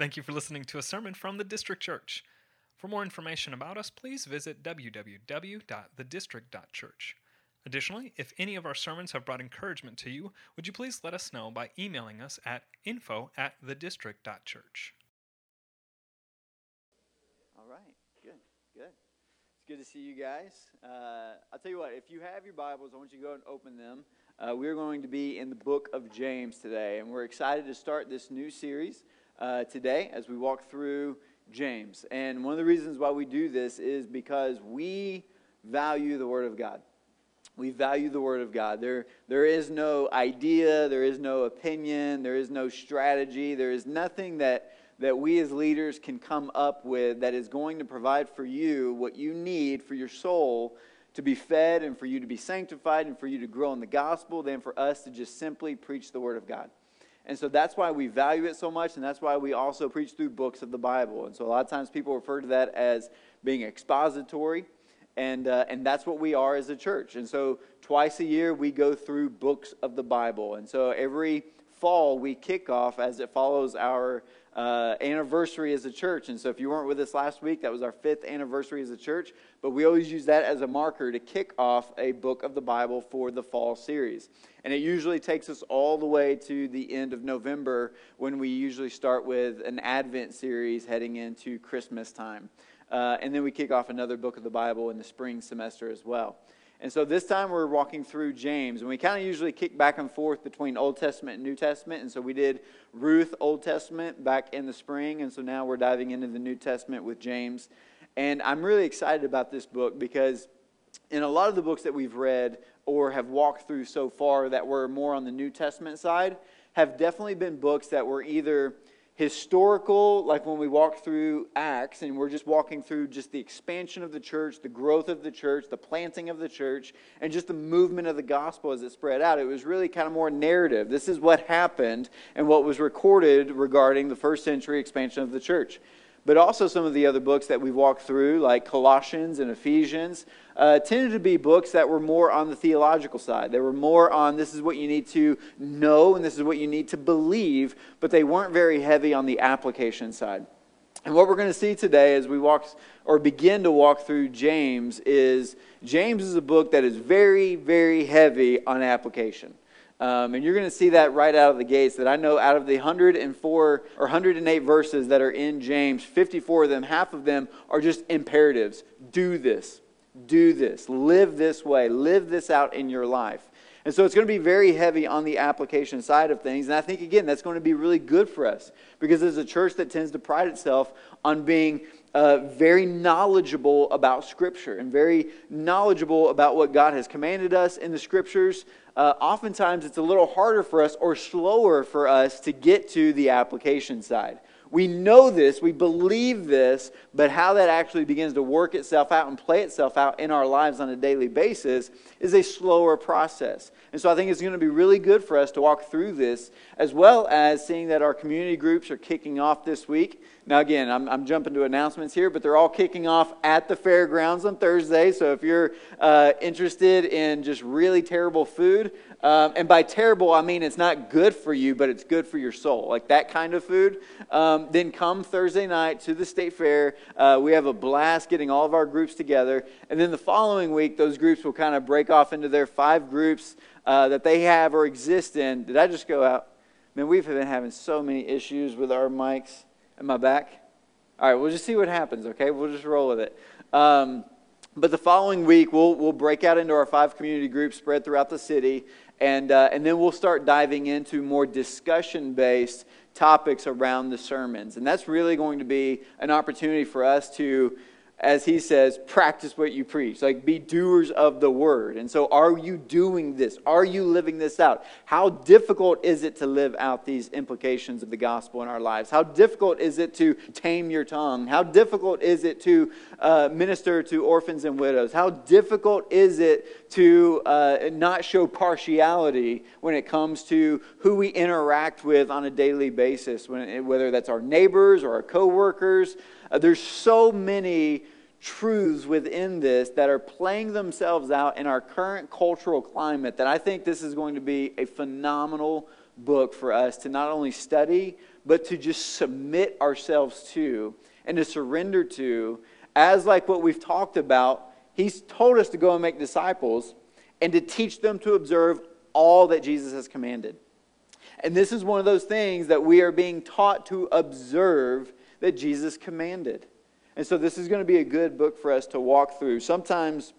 Thank you for listening to a sermon from the District Church. For more information about us, please visit www.thedistrict.church. Additionally, if any of our sermons have brought encouragement to you, would you please let us know by emailing us at info at thedistrict.church. All right, good, good. It's good to see you guys. Uh, I'll tell you what, if you have your Bibles, I want you to go and open them. Uh, we're going to be in the book of James today, and we're excited to start this new series uh, today as we walk through James. And one of the reasons why we do this is because we value the Word of God. We value the Word of God. There, there is no idea, there is no opinion, there is no strategy, there is nothing that, that we as leaders can come up with that is going to provide for you what you need for your soul to be fed and for you to be sanctified and for you to grow in the gospel than for us to just simply preach the Word of God. And so that's why we value it so much, and that's why we also preach through books of the Bible. And so a lot of times people refer to that as being expository, and, uh, and that's what we are as a church. And so twice a year we go through books of the Bible. And so every fall we kick off as it follows our uh, anniversary as a church. And so if you weren't with us last week, that was our fifth anniversary as a church. But we always use that as a marker to kick off a book of the Bible for the fall series. And it usually takes us all the way to the end of November when we usually start with an Advent series heading into Christmas time. Uh, and then we kick off another book of the Bible in the spring semester as well. And so this time we're walking through James, and we kind of usually kick back and forth between Old Testament and New Testament. And so we did Ruth Old Testament back in the spring, and so now we're diving into the New Testament with James. And I'm really excited about this book because in a lot of the books that we've read or have walked through so far that were more on the New Testament side have definitely been books that were either historical, like when we walk through Acts and we're just walking through just the expansion of the church, the growth of the church, the planting of the church, and just the movement of the gospel as it spread out. It was really kind of more narrative. This is what happened and what was recorded regarding the first century expansion of the church but also some of the other books that we've walked through, like Colossians and Ephesians, uh, tended to be books that were more on the theological side. They were more on this is what you need to know and this is what you need to believe, but they weren't very heavy on the application side. And what we're going to see today as we walk or begin to walk through James is James is a book that is very, very heavy on application. Um, and you're going to see that right out of the gates. That I know out of the 104 or 108 verses that are in James, 54 of them, half of them are just imperatives. Do this, do this, live this way, live this out in your life. And so it's going to be very heavy on the application side of things. And I think, again, that's going to be really good for us because as a church that tends to pride itself on being uh, very knowledgeable about Scripture and very knowledgeable about what God has commanded us in the Scriptures, uh, oftentimes it's a little harder for us or slower for us to get to the application side. We know this, we believe this, but how that actually begins to work itself out and play itself out in our lives on a daily basis is a slower process. And so I think it's going to be really good for us to walk through this, as well as seeing that our community groups are kicking off this week. Now, again, I'm, I'm jumping to announcements here, but they're all kicking off at the fairgrounds on Thursday. So if you're uh, interested in just really terrible food, um, and by terrible, I mean it's not good for you, but it's good for your soul, like that kind of food. Um, then come Thursday night to the state fair. Uh, we have a blast getting all of our groups together. And then the following week, those groups will kind of break off into their five groups uh, that they have or exist in. Did I just go out? Man, we've been having so many issues with our mics. Am I back? All right, we'll just see what happens, okay? We'll just roll with it. Um, but the following week, we'll, we'll break out into our five community groups spread throughout the city, and, uh, and then we'll start diving into more discussion based topics around the sermons. And that's really going to be an opportunity for us to as he says, practice what you preach. Like, be doers of the word. And so, are you doing this? Are you living this out? How difficult is it to live out these implications of the gospel in our lives? How difficult is it to tame your tongue? How difficult is it to uh, minister to orphans and widows? How difficult is it to uh, not show partiality when it comes to who we interact with on a daily basis, when, whether that's our neighbors or our coworkers? Uh, there's so many truths within this that are playing themselves out in our current cultural climate that I think this is going to be a phenomenal book for us to not only study, but to just submit ourselves to and to surrender to, as like what we've talked about. He's told us to go and make disciples and to teach them to observe all that Jesus has commanded. And this is one of those things that we are being taught to observe that Jesus commanded. And so this is going to be a good book for us to walk through. Sometimes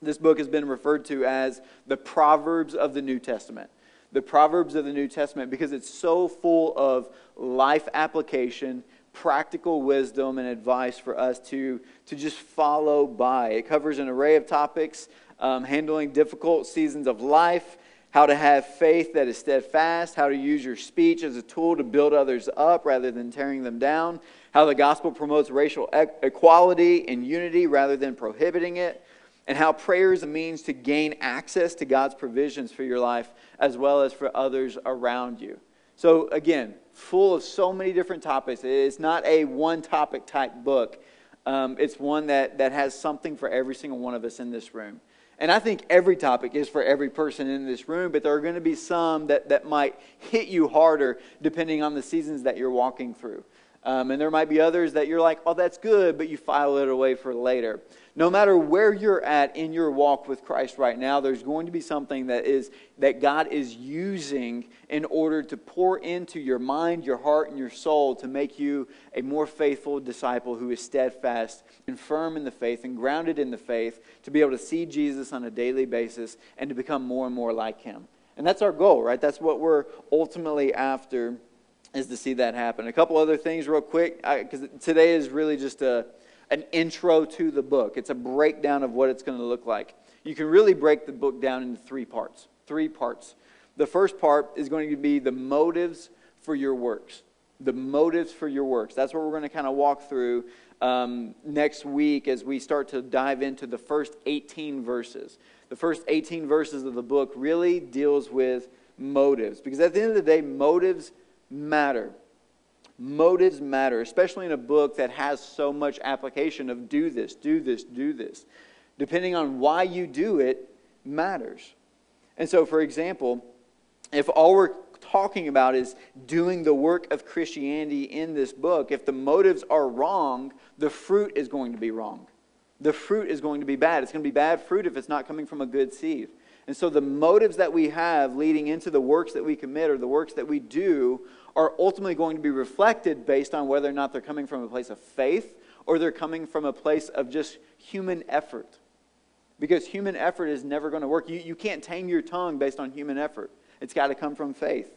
this book has been referred to as the Proverbs of the New Testament. The Proverbs of the New Testament because it's so full of life application, practical wisdom, and advice for us to, to just follow by. It covers an array of topics um, handling difficult seasons of life, how to have faith that is steadfast, how to use your speech as a tool to build others up rather than tearing them down, how the gospel promotes racial equality and unity rather than prohibiting it, and how prayer is a means to gain access to God's provisions for your life as well as for others around you. So, again, full of so many different topics. It's not a one topic type book, um, it's one that, that has something for every single one of us in this room. And I think every topic is for every person in this room, but there are going to be some that, that might hit you harder depending on the seasons that you're walking through. Um, and there might be others that you're like, oh, that's good, but you file it away for later no matter where you're at in your walk with Christ right now, there's going to be something that is that God is using in order to pour into your mind, your heart, and your soul to make you a more faithful disciple who is steadfast and firm in the faith and grounded in the faith to be able to see Jesus on a daily basis and to become more and more like him. And that's our goal, right? That's what we're ultimately after is to see that happen. A couple other things real quick because today is really just a an intro to the book. It's a breakdown of what it's going to look like. You can really break the book down into three parts. Three parts. The first part is going to be the motives for your works. The motives for your works. That's what we're going to kind of walk through um, next week as we start to dive into the first 18 verses. The first 18 verses of the book really deals with motives because at the end of the day, motives matter. Motives matter, especially in a book that has so much application of do this, do this, do this. Depending on why you do it, matters. And so, for example, if all we're talking about is doing the work of Christianity in this book, if the motives are wrong, the fruit is going to be wrong. The fruit is going to be bad. It's going to be bad fruit if it's not coming from a good seed. And so the motives that we have leading into the works that we commit or the works that we do are ultimately going to be reflected based on whether or not they're coming from a place of faith or they're coming from a place of just human effort. Because human effort is never going to work. You, you can't tame your tongue based on human effort, it's got to come from faith.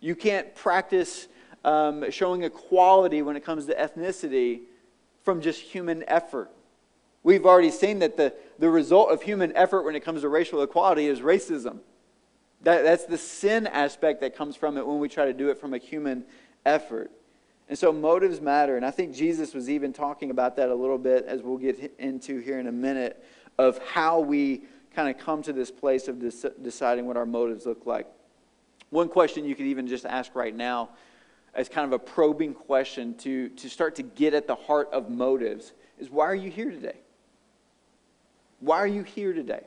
You can't practice um, showing equality when it comes to ethnicity from just human effort. We've already seen that the, the result of human effort when it comes to racial equality is racism. That, that's the sin aspect that comes from it when we try to do it from a human effort. And so motives matter. And I think Jesus was even talking about that a little bit as we'll get into here in a minute of how we kind of come to this place of deciding what our motives look like. One question you could even just ask right now as kind of a probing question to, to start to get at the heart of motives is why are you here today? Why are you here today?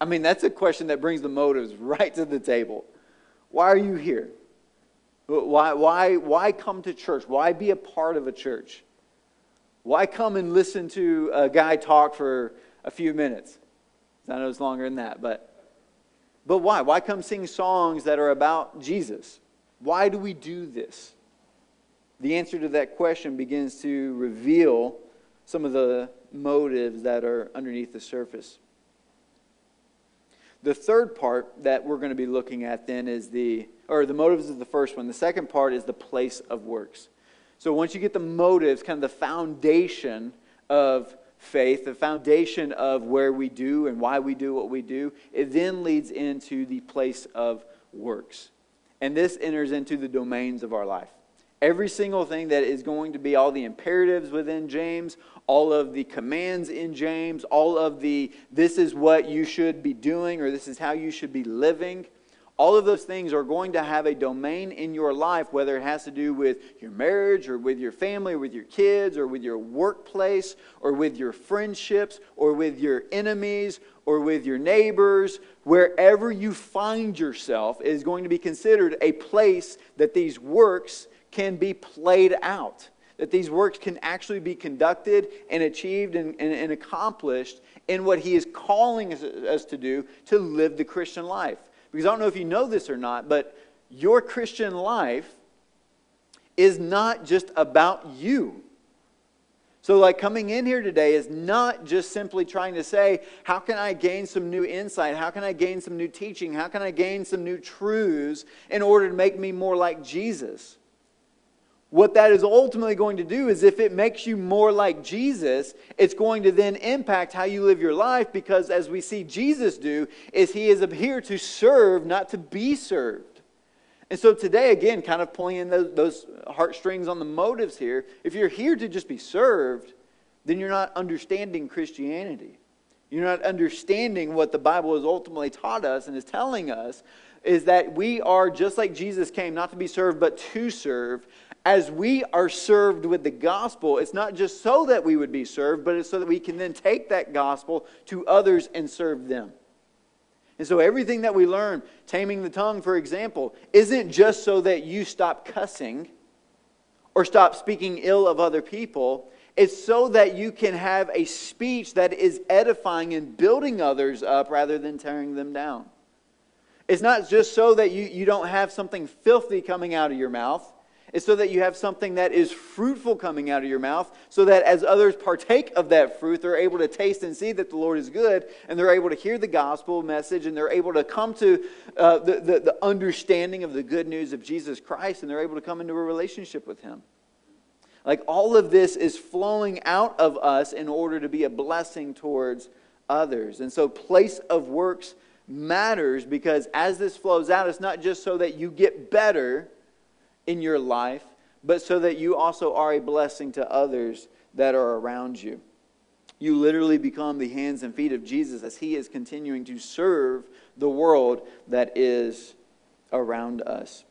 I mean, that's a question that brings the motives right to the table. Why are you here? Why, why, why come to church? Why be a part of a church? Why come and listen to a guy talk for a few minutes? I know it's longer than that, but, but why? Why come sing songs that are about Jesus? Why do we do this? The answer to that question begins to reveal some of the motives that are underneath the surface. The third part that we're going to be looking at then is the, or the motives is the first one. The second part is the place of works. So once you get the motives, kind of the foundation of faith, the foundation of where we do and why we do what we do, it then leads into the place of works. And this enters into the domains of our life. Every single thing that is going to be all the imperatives within James, all of the commands in James, all of the this is what you should be doing or this is how you should be living, all of those things are going to have a domain in your life, whether it has to do with your marriage or with your family or with your kids or with your workplace or with your friendships or with your enemies or with your neighbors. Wherever you find yourself is going to be considered a place that these works can be played out, that these works can actually be conducted and achieved and, and, and accomplished in what He is calling us, us to do to live the Christian life. Because I don't know if you know this or not, but your Christian life is not just about you. So, like coming in here today is not just simply trying to say, how can I gain some new insight? How can I gain some new teaching? How can I gain some new truths in order to make me more like Jesus? What that is ultimately going to do is if it makes you more like Jesus, it's going to then impact how you live your life because as we see Jesus do, is he is here to serve, not to be served. And so today, again, kind of pulling in those, those heartstrings on the motives here, if you're here to just be served, then you're not understanding Christianity. You're not understanding what the Bible has ultimately taught us and is telling us is that we are just like Jesus came, not to be served, but to serve, as we are served with the gospel, it's not just so that we would be served, but it's so that we can then take that gospel to others and serve them. And so everything that we learn, taming the tongue, for example, isn't just so that you stop cussing or stop speaking ill of other people. It's so that you can have a speech that is edifying and building others up rather than tearing them down. It's not just so that you, you don't have something filthy coming out of your mouth is so that you have something that is fruitful coming out of your mouth, so that as others partake of that fruit, they're able to taste and see that the Lord is good, and they're able to hear the gospel message, and they're able to come to uh, the, the, the understanding of the good news of Jesus Christ, and they're able to come into a relationship with Him. Like all of this is flowing out of us in order to be a blessing towards others. And so, place of works matters because as this flows out, it's not just so that you get better in your life, but so that you also are a blessing to others that are around you. You literally become the hands and feet of Jesus as he is continuing to serve the world that is around us.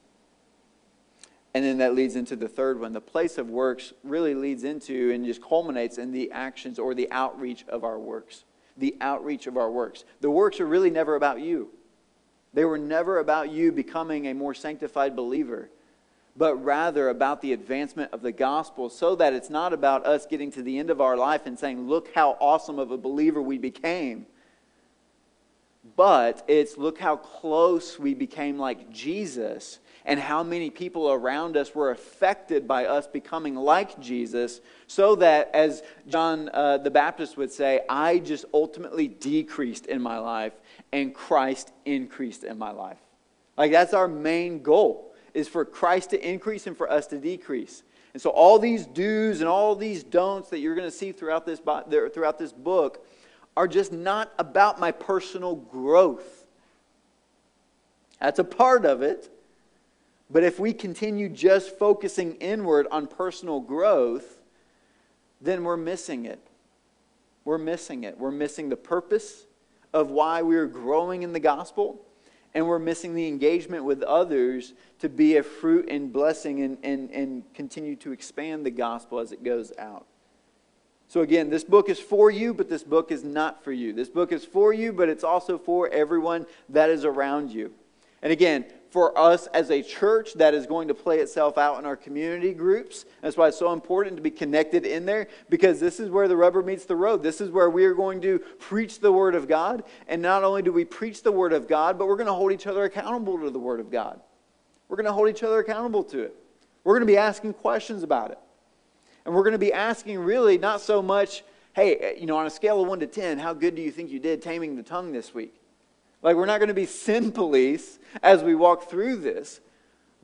And then that leads into the third one. The place of works really leads into and just culminates in the actions or the outreach of our works. The outreach of our works. The works are really never about you. They were never about you becoming a more sanctified believer but rather about the advancement of the gospel so that it's not about us getting to the end of our life and saying, look how awesome of a believer we became. But it's look how close we became like Jesus and how many people around us were affected by us becoming like Jesus, so that, as John uh, the Baptist would say, I just ultimately decreased in my life and Christ increased in my life. Like, that's our main goal is for Christ to increase and for us to decrease. And so all these do's and all these don'ts that you're going to see throughout this, throughout this book are just not about my personal growth. That's a part of it. But if we continue just focusing inward on personal growth, then we're missing it. We're missing it. We're missing the purpose of why we're growing in the gospel and we're missing the engagement with others to be a fruit and blessing and, and, and continue to expand the gospel as it goes out. So, again, this book is for you, but this book is not for you. This book is for you, but it's also for everyone that is around you. And again, for us as a church that is going to play itself out in our community groups. That's why it's so important to be connected in there because this is where the rubber meets the road. This is where we are going to preach the Word of God. And not only do we preach the Word of God, but we're going to hold each other accountable to the Word of God. We're going to hold each other accountable to it. We're going to be asking questions about it. And we're going to be asking really not so much, hey, you know, on a scale of 1 to 10, how good do you think you did taming the tongue this week? Like, we're not going to be sin police as we walk through this.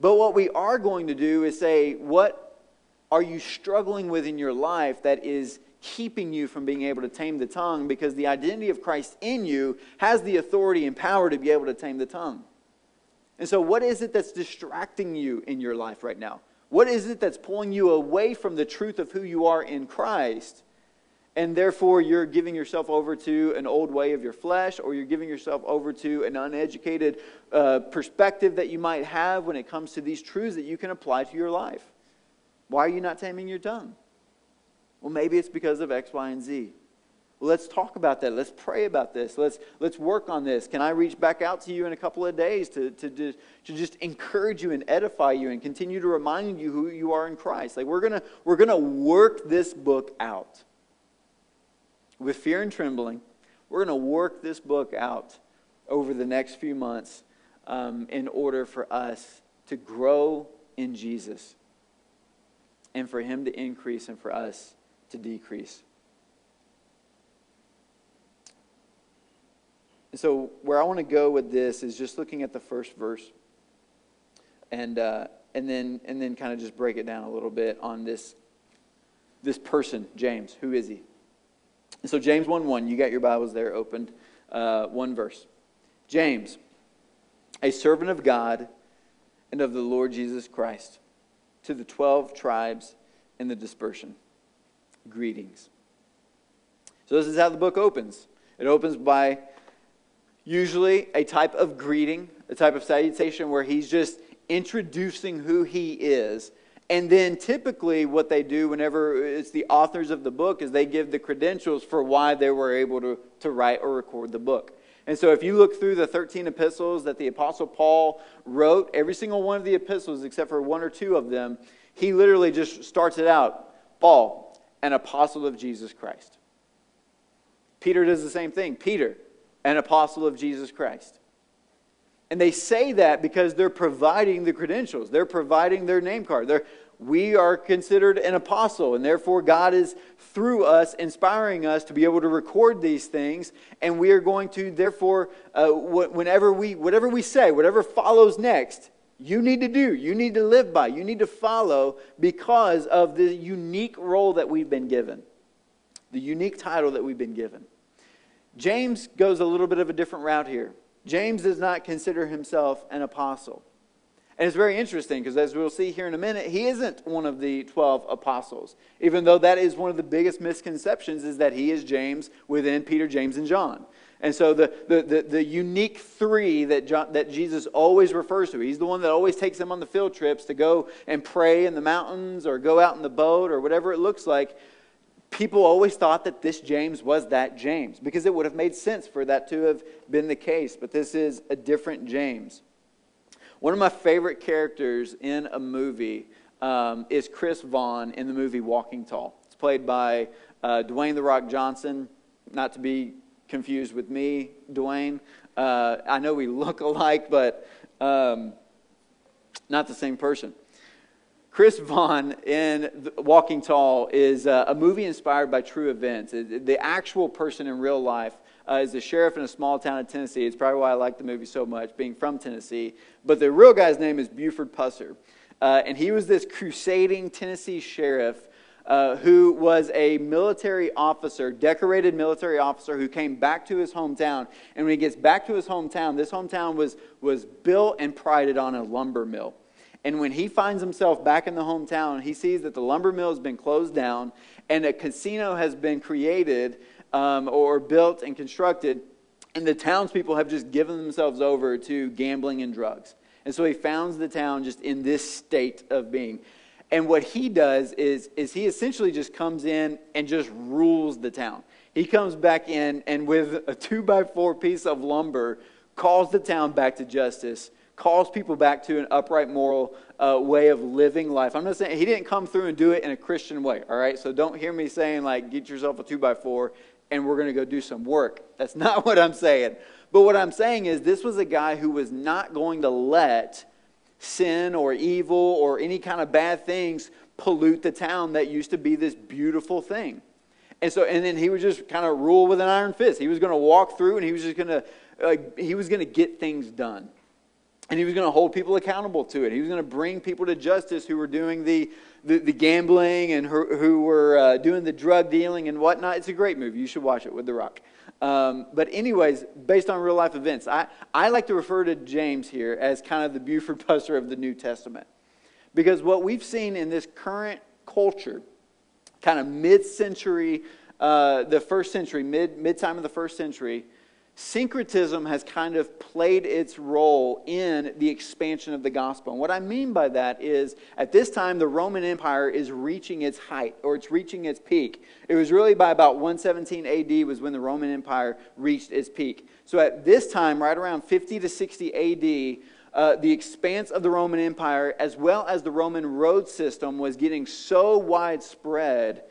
But what we are going to do is say, what are you struggling with in your life that is keeping you from being able to tame the tongue? Because the identity of Christ in you has the authority and power to be able to tame the tongue. And so, what is it that's distracting you in your life right now? What is it that's pulling you away from the truth of who you are in Christ and therefore you're giving yourself over to an old way of your flesh, or you're giving yourself over to an uneducated uh, perspective that you might have when it comes to these truths that you can apply to your life. Why are you not taming your tongue? Well, maybe it's because of X, Y, and Z. Well, let's talk about that. Let's pray about this. Let's, let's work on this. Can I reach back out to you in a couple of days to, to, to, to just encourage you and edify you and continue to remind you who you are in Christ? Like, we're going to we're going to work this book out with fear and trembling. We're going to work this book out over the next few months um, in order for us to grow in Jesus and for Him to increase and for us to decrease. And so, where I want to go with this is just looking at the first verse, and uh, and then and then kind of just break it down a little bit on this this person, James. Who is he? And so, James one one. You got your Bibles there opened. Uh, one verse. James, a servant of God and of the Lord Jesus Christ, to the twelve tribes in the dispersion. Greetings. So, this is how the book opens. It opens by usually a type of greeting, a type of salutation where he's just introducing who he is. And then typically, what they do whenever uh, it's the authors of the book is they give the credentials for why they were able to, to write or record the book. And so, if you look through the 13 epistles that the Apostle Paul wrote, every single one of the epistles, except for one or two of them, he literally just starts it out Paul, an apostle of Jesus Christ. Peter does the same thing. Peter, an apostle of Jesus Christ. And they say that because they're providing the credentials, they're providing their name card. They're, we are considered an apostle, and therefore God is through us inspiring us to be able to record these things. And we are going to, therefore, uh, whenever we, whatever we say, whatever follows next, you need to do, you need to live by, you need to follow because of the unique role that we've been given, the unique title that we've been given. James goes a little bit of a different route here. James does not consider himself an apostle. And it's very interesting because, as we'll see here in a minute, he isn't one of the 12 apostles, even though that is one of the biggest misconceptions is that he is James within Peter, James, and John. And so the, the, the, the, unique three that, John, that Jesus always refers to, he's the one that always takes them on the field trips to go and pray in the mountains or go out in the boat or whatever it looks like people always thought that this James was that James because it would have made sense for that to have been the case, but this is a different James. One of my favorite characters in a movie um, is Chris Vaughn in the movie Walking Tall. It's played by uh, Dwayne The Rock Johnson, not to be confused with me, Dwayne. Uh, I know we look alike, but um, not the same person. Chris Vaughn in Walking Tall is uh, a movie inspired by true events. The actual person in real life uh, is a sheriff in a small town in Tennessee. It's probably why I like the movie so much, being from Tennessee. But the real guy's name is Buford Pusser. Uh, and he was this crusading Tennessee sheriff uh, who was a military officer, decorated military officer, who came back to his hometown. And when he gets back to his hometown, this hometown was, was built and prided on a lumber mill. And when he finds himself back in the hometown, he sees that the lumber mill has been closed down and a casino has been created um, or built and constructed, and the townspeople have just given themselves over to gambling and drugs. And so he founds the town just in this state of being. And what he does is, is he essentially just comes in and just rules the town. He comes back in and with a two by four piece of lumber calls the town back to justice calls people back to an upright moral uh, way of living life. I'm not saying he didn't come through and do it in a Christian way, all right? So don't hear me saying, like, get yourself a two by four and we're going to go do some work. That's not what I'm saying. But what I'm saying is, this was a guy who was not going to let sin or evil or any kind of bad things pollute the town that used to be this beautiful thing. And so, and then he would just kind of rule with an iron fist. He was going to walk through and he was just going to, uh, he was going to get things done. And he was going to hold people accountable to it. He was going to bring people to justice who were doing the, the, the gambling and who, who were uh, doing the drug dealing and whatnot. It's a great movie. You should watch it with The Rock. Um, but, anyways, based on real life events, I, I like to refer to James here as kind of the Buford Buster of the New Testament. Because what we've seen in this current culture, kind of mid century uh, the first century, mid mid time of the first century, syncretism has kind of played its role in the expansion of the gospel. And what I mean by that is at this time, the Roman Empire is reaching its height or it's reaching its peak. It was really by about 117 AD was when the Roman Empire reached its peak. So at this time, right around 50 to 60 AD, uh, the expanse of the Roman Empire, as well as the Roman road system, was getting so widespread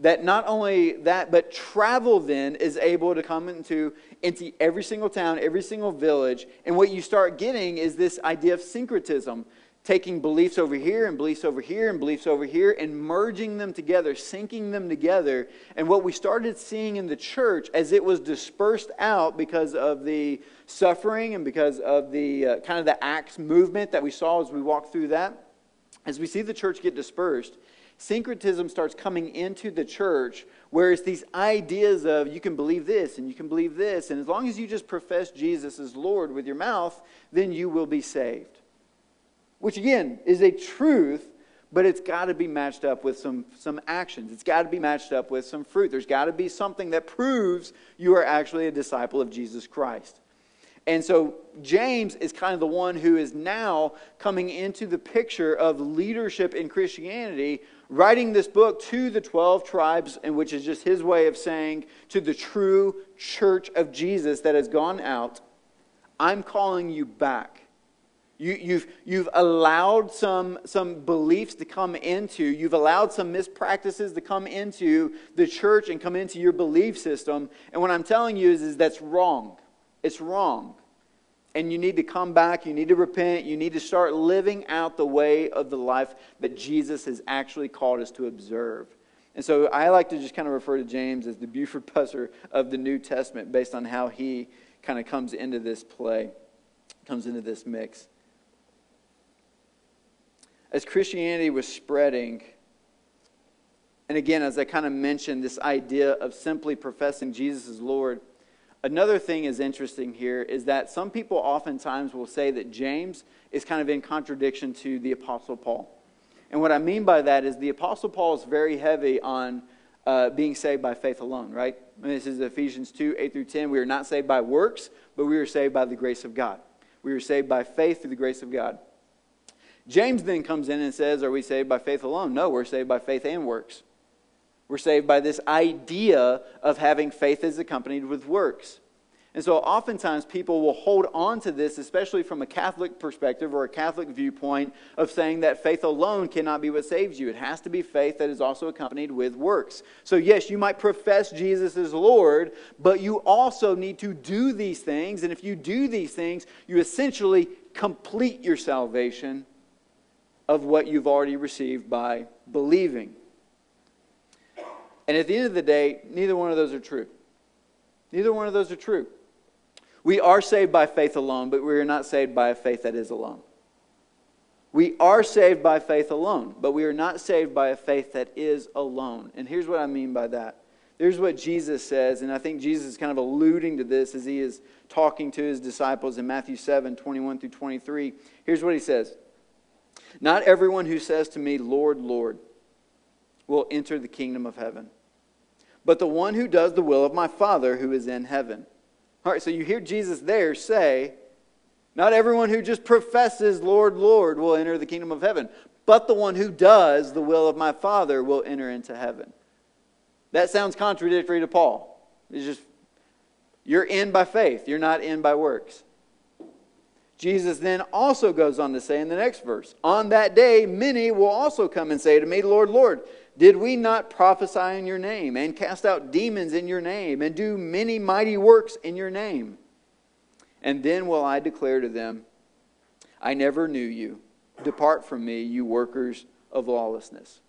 that not only that, but travel then is able to come into, into every single town, every single village. And what you start getting is this idea of syncretism, taking beliefs over here and beliefs over here and beliefs over here and merging them together, syncing them together. And what we started seeing in the church as it was dispersed out because of the suffering and because of the uh, kind of the Acts movement that we saw as we walked through that, as we see the church get dispersed syncretism starts coming into the church where it's these ideas of you can believe this and you can believe this, and as long as you just profess Jesus as Lord with your mouth, then you will be saved. Which again is a truth, but it's got to be matched up with some, some actions. It's got to be matched up with some fruit. There's got to be something that proves you are actually a disciple of Jesus Christ. And so James is kind of the one who is now coming into the picture of leadership in Christianity, writing this book to the 12 tribes, and which is just his way of saying to the true church of Jesus that has gone out, I'm calling you back. You, you've, you've allowed some, some beliefs to come into, you've allowed some mispractices to come into the church and come into your belief system. And what I'm telling you is, is that's wrong. It's wrong. And you need to come back. You need to repent. You need to start living out the way of the life that Jesus has actually called us to observe. And so I like to just kind of refer to James as the Buford Pusser of the New Testament based on how he kind of comes into this play, comes into this mix. As Christianity was spreading, and again, as I kind of mentioned, this idea of simply professing Jesus as Lord Another thing is interesting here is that some people oftentimes will say that James is kind of in contradiction to the Apostle Paul. And what I mean by that is the Apostle Paul is very heavy on uh, being saved by faith alone, right? And this is Ephesians 2 8 through 10. We are not saved by works, but we are saved by the grace of God. We are saved by faith through the grace of God. James then comes in and says, Are we saved by faith alone? No, we're saved by faith and works. We're saved by this idea of having faith as accompanied with works. And so oftentimes people will hold on to this, especially from a Catholic perspective or a Catholic viewpoint, of saying that faith alone cannot be what saves you. It has to be faith that is also accompanied with works. So, yes, you might profess Jesus as Lord, but you also need to do these things. And if you do these things, you essentially complete your salvation of what you've already received by believing. And at the end of the day, neither one of those are true. Neither one of those are true. We are saved by faith alone, but we are not saved by a faith that is alone. We are saved by faith alone, but we are not saved by a faith that is alone. And here's what I mean by that. Here's what Jesus says, and I think Jesus is kind of alluding to this as he is talking to his disciples in Matthew 7 21 through 23. Here's what he says Not everyone who says to me, Lord, Lord, will enter the kingdom of heaven, but the one who does the will of my Father who is in heaven. All right, so you hear Jesus there say, Not everyone who just professes, Lord, Lord, will enter the kingdom of heaven, but the one who does the will of my Father will enter into heaven. That sounds contradictory to Paul. It's just, you're in by faith, you're not in by works. Jesus then also goes on to say in the next verse, On that day, many will also come and say to me, Lord, Lord, did we not prophesy in your name, and cast out demons in your name, and do many mighty works in your name? And then will I declare to them, I never knew you. Depart from me, you workers of lawlessness.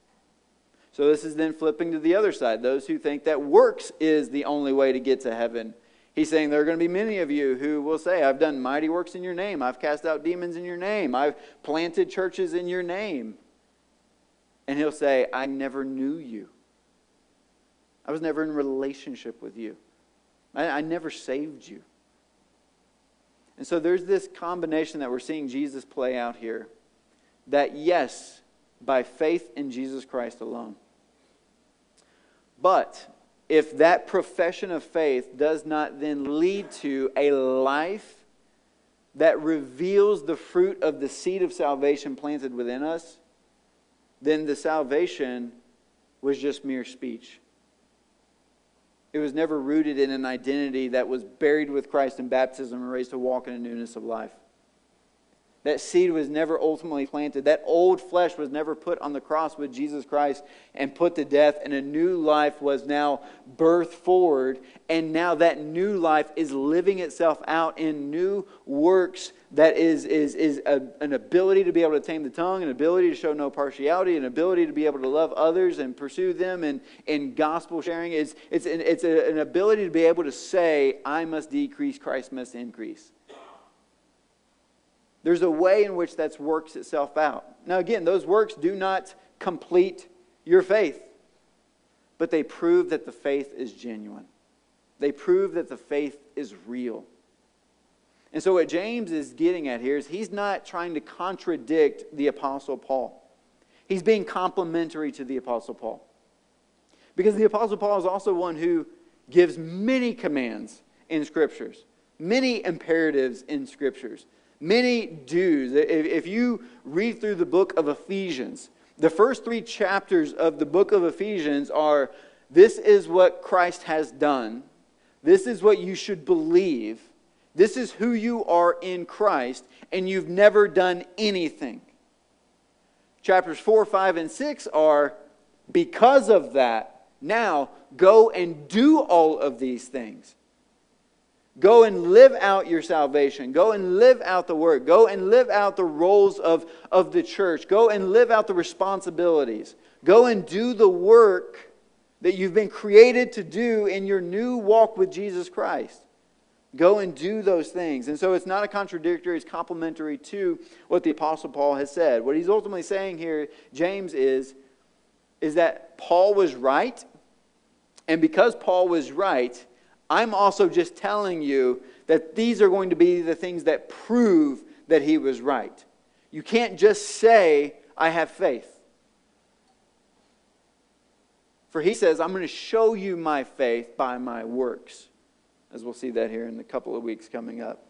So this is then flipping to the other side, those who think that works is the only way to get to heaven. He's saying there are going to be many of you who will say, I've done mighty works in your name. I've cast out demons in your name. I've planted churches in your name. And he'll say, I never knew you. I was never in relationship with you. I, I never saved you. And so there's this combination that we're seeing Jesus play out here that, yes, by faith in Jesus Christ alone. But if that profession of faith does not then lead to a life that reveals the fruit of the seed of salvation planted within us, then the salvation was just mere speech. It was never rooted in an identity that was buried with Christ in baptism and raised to walk in a newness of life. That seed was never ultimately planted. That old flesh was never put on the cross with Jesus Christ and put to death, and a new life was now birthed forward. And now that new life is living itself out in new works that is, is, is a, an ability to be able to tame the tongue, an ability to show no partiality, an ability to be able to love others and pursue them in, in gospel sharing. It's, it's, an, it's a, an ability to be able to say, I must decrease, Christ must increase. There's a way in which that works itself out. Now, again, those works do not complete your faith, but they prove that the faith is genuine. They prove that the faith is real. And so, what James is getting at here is he's not trying to contradict the Apostle Paul, he's being complementary to the Apostle Paul. Because the Apostle Paul is also one who gives many commands in Scriptures, many imperatives in Scriptures many do's. If you read through the book of Ephesians, the first three chapters of the book of Ephesians are this is what Christ has done, this is what you should believe, this is who you are in Christ, and you've never done anything. Chapters 4, 5, and 6 are because of that, now go and do all of these things. Go and live out your salvation. Go and live out the work. Go and live out the roles of, of the church. Go and live out the responsibilities. Go and do the work that you've been created to do in your new walk with Jesus Christ. Go and do those things. And so it's not a contradictory, it's complementary to what the Apostle Paul has said. What he's ultimately saying here, James, is, is that Paul was right. And because Paul was right, I'm also just telling you that these are going to be the things that prove that he was right. You can't just say, I have faith. For he says, I'm going to show you my faith by my works, as we'll see that here in a couple of weeks coming up.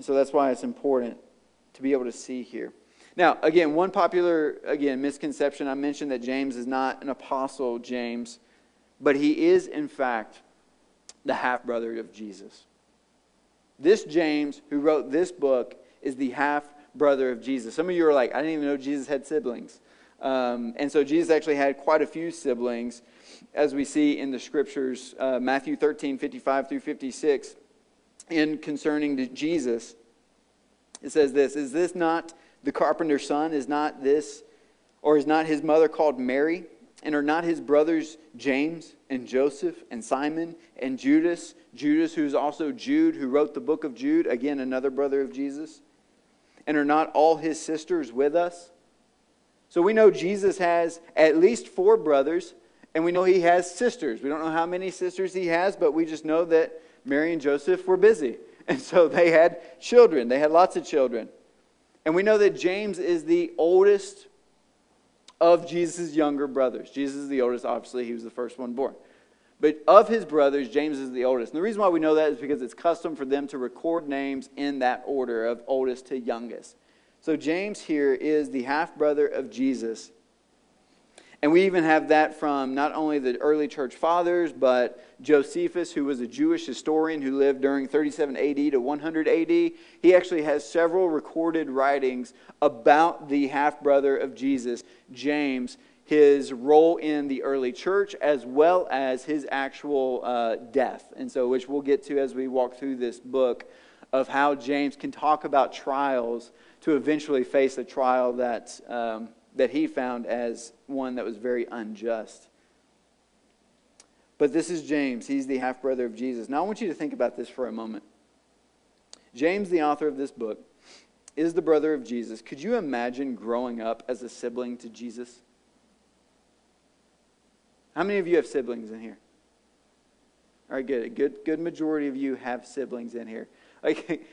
So that's why it's important to be able to see here. Now, again, one popular again misconception I mentioned that James is not an apostle James but he is, in fact, the half brother of Jesus. This James, who wrote this book, is the half brother of Jesus. Some of you are like, I didn't even know Jesus had siblings. Um, and so Jesus actually had quite a few siblings, as we see in the scriptures, uh, Matthew 13, 55 through 56, in concerning Jesus. It says this Is this not the carpenter's son? Is not this, or is not his mother called Mary? And are not his brothers James and Joseph and Simon and Judas? Judas, who's also Jude, who wrote the book of Jude, again, another brother of Jesus. And are not all his sisters with us? So we know Jesus has at least four brothers, and we know he has sisters. We don't know how many sisters he has, but we just know that Mary and Joseph were busy. And so they had children, they had lots of children. And we know that James is the oldest of Jesus' younger brothers. Jesus is the oldest, obviously, he was the first one born. But of his brothers, James is the oldest. And the reason why we know that is because it's custom for them to record names in that order of oldest to youngest. So James here is the half brother of Jesus. And we even have that from not only the early church fathers, but Josephus, who was a Jewish historian who lived during 37 AD to 100 AD. He actually has several recorded writings about the half brother of Jesus, James, his role in the early church, as well as his actual uh, death. And so, which we'll get to as we walk through this book of how James can talk about trials to eventually face a trial that, um, that he found as one that was very unjust. But this is James. He's the half brother of Jesus. Now, I want you to think about this for a moment. James, the author of this book, is the brother of Jesus. Could you imagine growing up as a sibling to Jesus? How many of you have siblings in here? All right, good. A good, good majority of you have siblings in here. Like,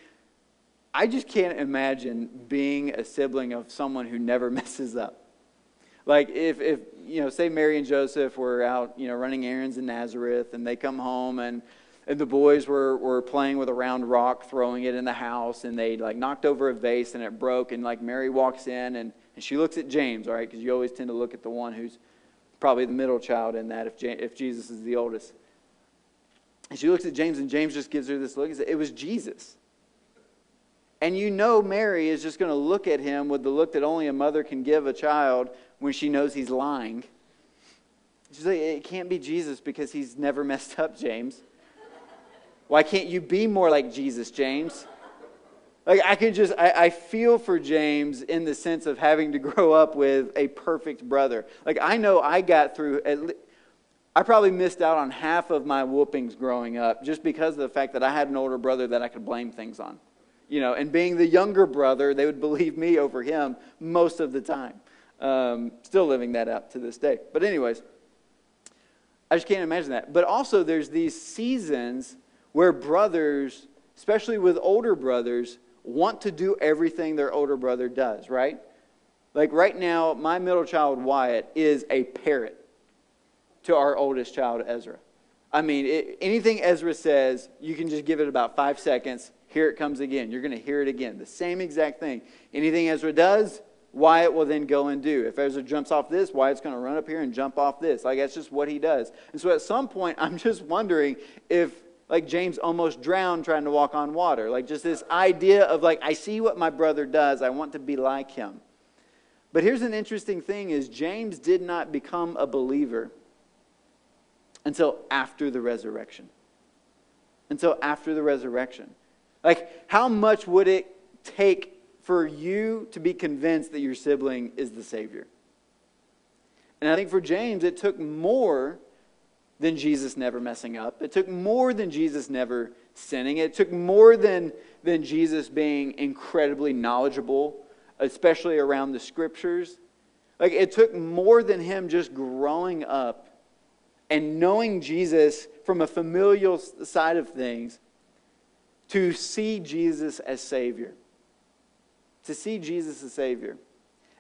I just can't imagine being a sibling of someone who never messes up. Like if, if you know, say Mary and Joseph were out, you know, running errands in Nazareth, and they come home and and the boys were, were playing with a round rock, throwing it in the house, and they like knocked over a vase and it broke. And like Mary walks in and, and she looks at James, all right, because you always tend to look at the one who's probably the middle child in that if, if Jesus is the oldest. And she looks at James, and James just gives her this look. It was Jesus. And you know Mary is just going to look at him with the look that only a mother can give a child when she knows he's lying. She's like, it can't be Jesus because he's never messed up, James. Why can't you be more like Jesus, James? Like, I can just, I, I, feel for James in the sense of having to grow up with a perfect brother. Like, I know I got through, least, I probably missed out on half of my whoopings growing up just because of the fact that I had an older brother that I could blame things on. You know, and being the younger brother, they would believe me over him most of the time. Um, still living that out to this day. But, anyways, I just can't imagine that. But also, there's these seasons where brothers, especially with older brothers, want to do everything their older brother does, right? Like right now, my middle child, Wyatt, is a parrot to our oldest child, Ezra. I mean, it, anything Ezra says, you can just give it about five seconds. Here it comes again. You're going to hear it again. The same exact thing. Anything Ezra does, Wyatt will then go and do. If Ezra jumps off this, Wyatt's going to run up here and jump off this. Like, that's just what he does. And so at some point, I'm just wondering if like James almost drowned trying to walk on water. Like just this idea of like, I see what my brother does, I want to be like him. But here's an interesting thing is James did not become a believer until after the resurrection. Until after the resurrection. Like, how much would it take for you to be convinced that your sibling is the Savior? And I think for James, it took more than Jesus never messing up. It took more than Jesus never sinning. It took more than, than Jesus being incredibly knowledgeable, especially around the scriptures. Like, it took more than him just growing up and knowing Jesus from a familial side of things to see Jesus as Savior. To see Jesus as Savior.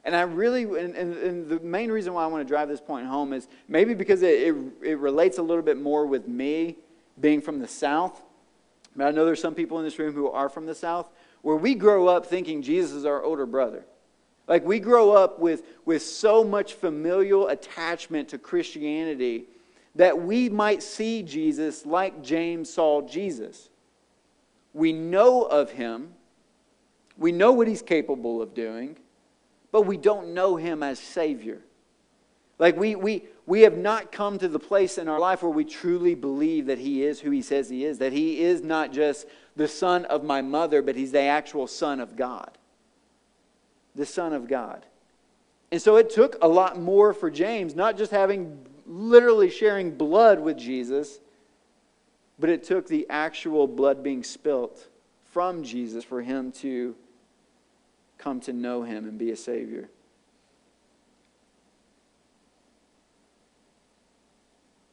And I really, and, and, and, the main reason why I want to drive this point home is maybe because it, it, it, relates a little bit more with me being from the South. But I know there's some people in this room who are from the South where we grow up thinking Jesus is our older brother. Like we grow up with, with so much familial attachment to Christianity that we might see Jesus like James saw Jesus. We know of him, we know what he's capable of doing but we don't know him as Savior. Like we, we, we have not come to the place in our life where we truly believe that he is who he says he is, that he is not just the son of my mother, but he's the actual son of God. The son of God. And so it took a lot more for James, not just having literally sharing blood with Jesus, but it took the actual blood being spilt from Jesus for him to come to know him and be a Savior.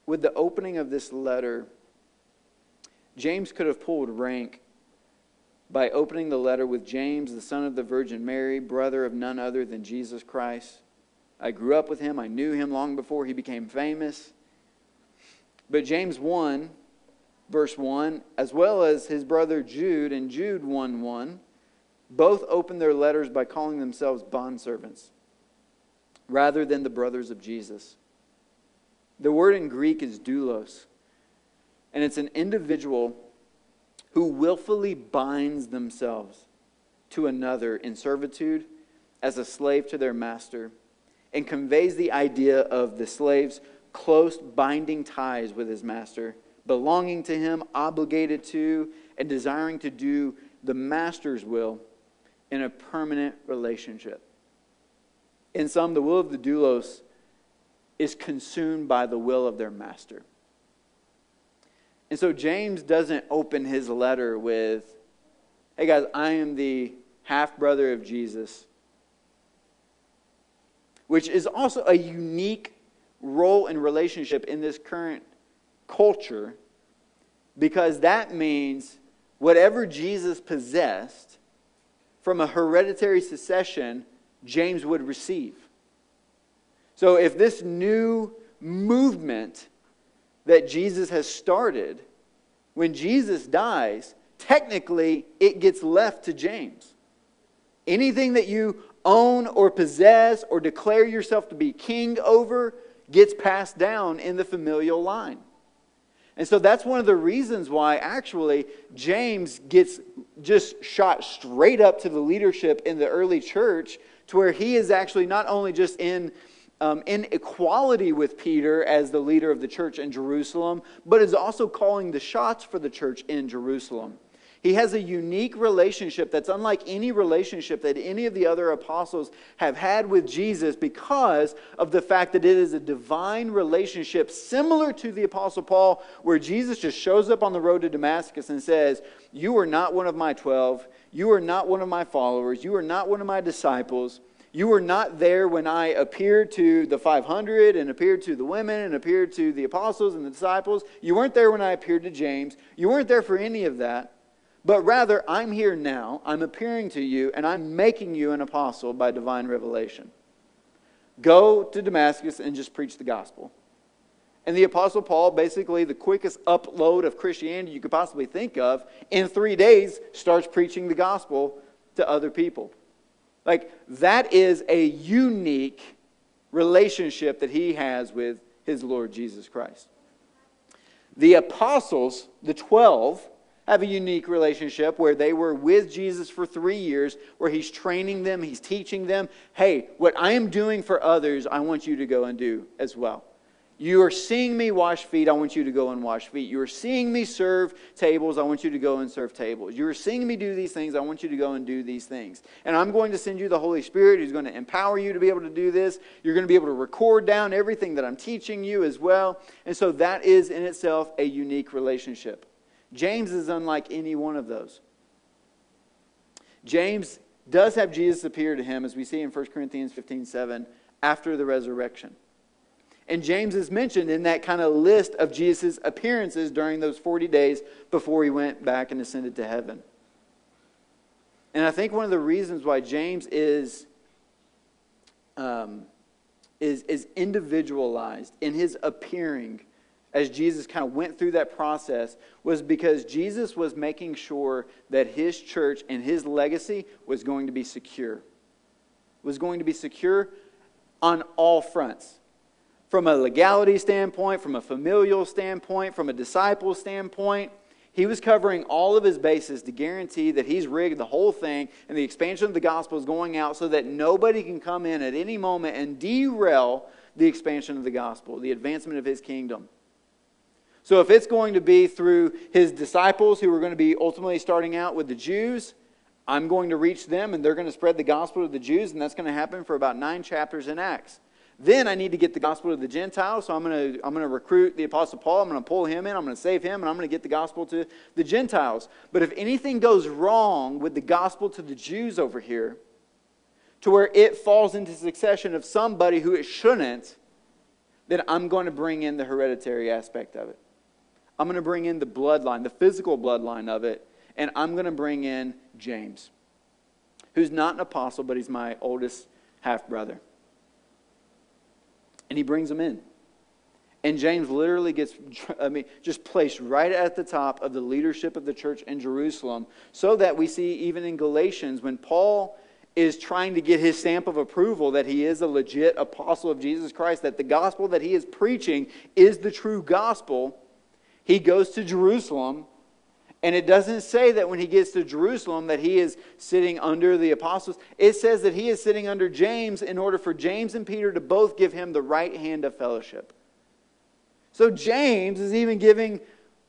With the opening of this letter, James could have pulled rank by opening the letter with James, the son of the Virgin Mary, brother of none other than Jesus Christ. I grew up with him. I knew him long before he became famous. But James 1, verse 1, as well as his brother Jude and Jude 1 1, both opened their letters by calling themselves bondservants rather than the brothers of Jesus. The word in Greek is doulos, and it's an individual who willfully binds themselves to another in servitude as a slave to their master and conveys the idea of the slave's close binding ties with his master, belonging to him, obligated to, and desiring to do the master's will in a permanent relationship. In some, the will of the doulos is consumed by the will of their master. And so James doesn't open his letter with, hey guys, I am the half brother of Jesus, which is also a unique role and relationship in this current culture because that means whatever Jesus possessed from a hereditary succession James would receive. So if this new movement that Jesus has started, when Jesus dies, technically it gets left to James. Anything that you own or possess or declare yourself to be king over gets passed down in the familial line. And so that's one of the reasons why actually James gets just shot straight up to the leadership in the early church to where he is actually not only just in um, in equality with Peter as the leader of the church in Jerusalem, but is also calling the shots for the church in Jerusalem. He has a unique relationship that's unlike any relationship that any of the other apostles have had with Jesus because of the fact that it is a divine relationship similar to the apostle Paul, where Jesus just shows up on the road to Damascus and says, You are not one of my 12. You are not one of my followers. You are not one of my disciples. You were not there when I appeared to the 500 and appeared to the women and appeared to the apostles and the disciples. You weren't there when I appeared to James. You weren't there for any of that. But rather, I'm here now, I'm appearing to you, and I'm making you an apostle by divine revelation. Go to Damascus and just preach the gospel. And the Apostle Paul, basically the quickest upload of Christianity you could possibly think of, in three days starts preaching the gospel to other people. Like, that is a unique relationship that he has with his Lord Jesus Christ. The apostles, the 12, have a unique relationship where they were with Jesus for three years, where he's training them, he's teaching them, hey, what I am doing for others, I want you to go and do as well. You are seeing me wash feet, I want you to go and wash feet. You are seeing me serve tables, I want you to go and serve tables. You are seeing me do these things, I want you to go and do these things. And I'm going to send you the Holy Spirit who's going to empower you to be able to do this. You're going to be able to record down everything that I'm teaching you as well. And so that is in itself a unique relationship. James is unlike any one of those. James does have Jesus appear to him, as we see in 1 Corinthians 15 7, after the resurrection. And James is mentioned in that kind of list of Jesus' appearances during those 40 days before he went back and ascended to heaven. And I think one of the reasons why James is, um, is, is individualized in his appearing as Jesus kind of went through that process was because Jesus was making sure that his church and his legacy was going to be secure. Was going to be secure on all fronts. From a legality standpoint, from a familial standpoint, from a disciple standpoint, he was covering all of his bases to guarantee that he's rigged the whole thing and the expansion of the gospel is going out so that nobody can come in at any moment and derail the expansion of the gospel, the advancement of his kingdom. So if it's going to be through his disciples who are going to be ultimately starting out with the Jews, I'm going to reach them and they're going to spread the gospel to the Jews, and that's going to happen for about nine chapters in Acts. Then I need to get the gospel to the Gentiles, so I'm going to, I'm going to recruit the Apostle Paul. I'm going to pull him in. I'm going to save him, and I'm going to get the gospel to the Gentiles. But if anything goes wrong with the gospel to the Jews over here, to where it falls into succession of somebody who it shouldn't, then I'm going to bring in the hereditary aspect of it. I'm going to bring in the bloodline, the physical bloodline of it, and I'm going to bring in James, who's not an apostle, but he's my oldest half brother. And he brings him in. And James literally gets, I mean, just placed right at the top of the leadership of the church in Jerusalem, so that we see even in Galatians when Paul is trying to get his stamp of approval that he is a legit apostle of Jesus Christ, that the gospel that he is preaching is the true gospel he goes to Jerusalem, and it doesn't say that when he gets to Jerusalem that he is sitting under the apostles. It says that he is sitting under James in order for James and Peter to both give him the right hand of fellowship. So James is even giving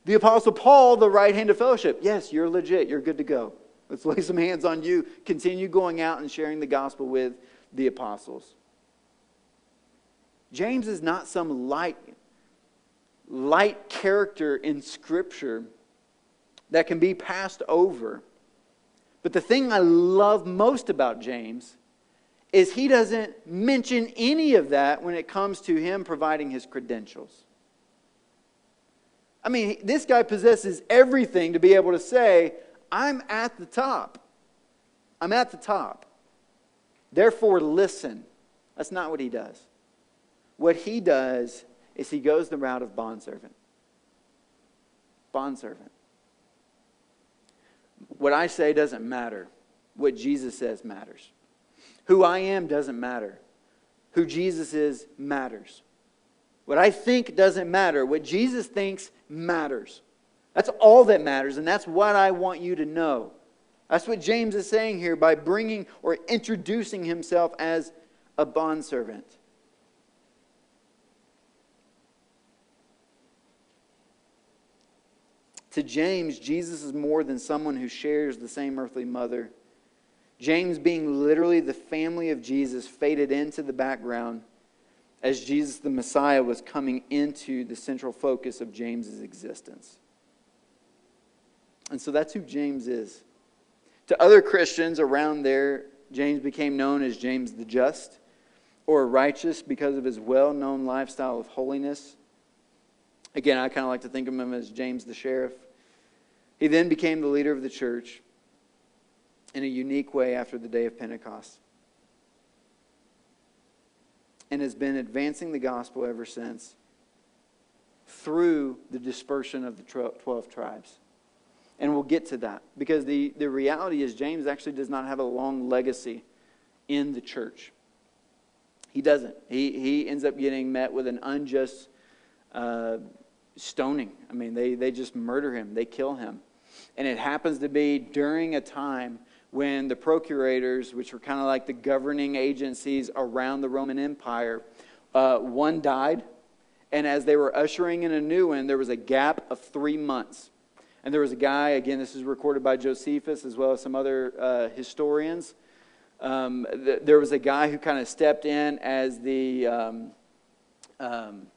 the apostle Paul the right hand of fellowship. Yes, you're legit. You're good to go. Let's lay some hands on you. Continue going out and sharing the gospel with the apostles. James is not some light light character in Scripture that can be passed over. But the thing I love most about James is he doesn't mention any of that when it comes to him providing his credentials. I mean, this guy possesses everything to be able to say, I'm at the top. I'm at the top. Therefore, listen. That's not what he does. what he does is he goes the route of bondservant. Bondservant. What I say doesn't matter. What Jesus says matters. Who I am doesn't matter. Who Jesus is matters. What I think doesn't matter. What Jesus thinks matters. That's all that matters, and that's what I want you to know. That's what James is saying here by bringing or introducing himself as a bondservant. To James, Jesus is more than someone who shares the same earthly mother. James, being literally the family of Jesus, faded into the background as Jesus the Messiah was coming into the central focus of James's existence. And so that's who James is. To other Christians around there, James became known as James the Just or righteous because of his well known lifestyle of holiness. Again, I kind of like to think of him as James the Sheriff. He then became the leader of the church in a unique way after the day of Pentecost and has been advancing the gospel ever since through the dispersion of the 12 tribes. And we'll get to that because the, the reality is, James actually does not have a long legacy in the church. He doesn't. He, he ends up getting met with an unjust uh, stoning. I mean, they, they just murder him, they kill him. And it happens to be during a time when the procurators, which were kind of like the governing agencies around the Roman Empire, uh, one died. And as they were ushering in a new one, there was a gap of three months. And there was a guy, again, this is recorded by Josephus as well as some other uh, historians. Um, th- there was a guy who kind of stepped in as the, um, um,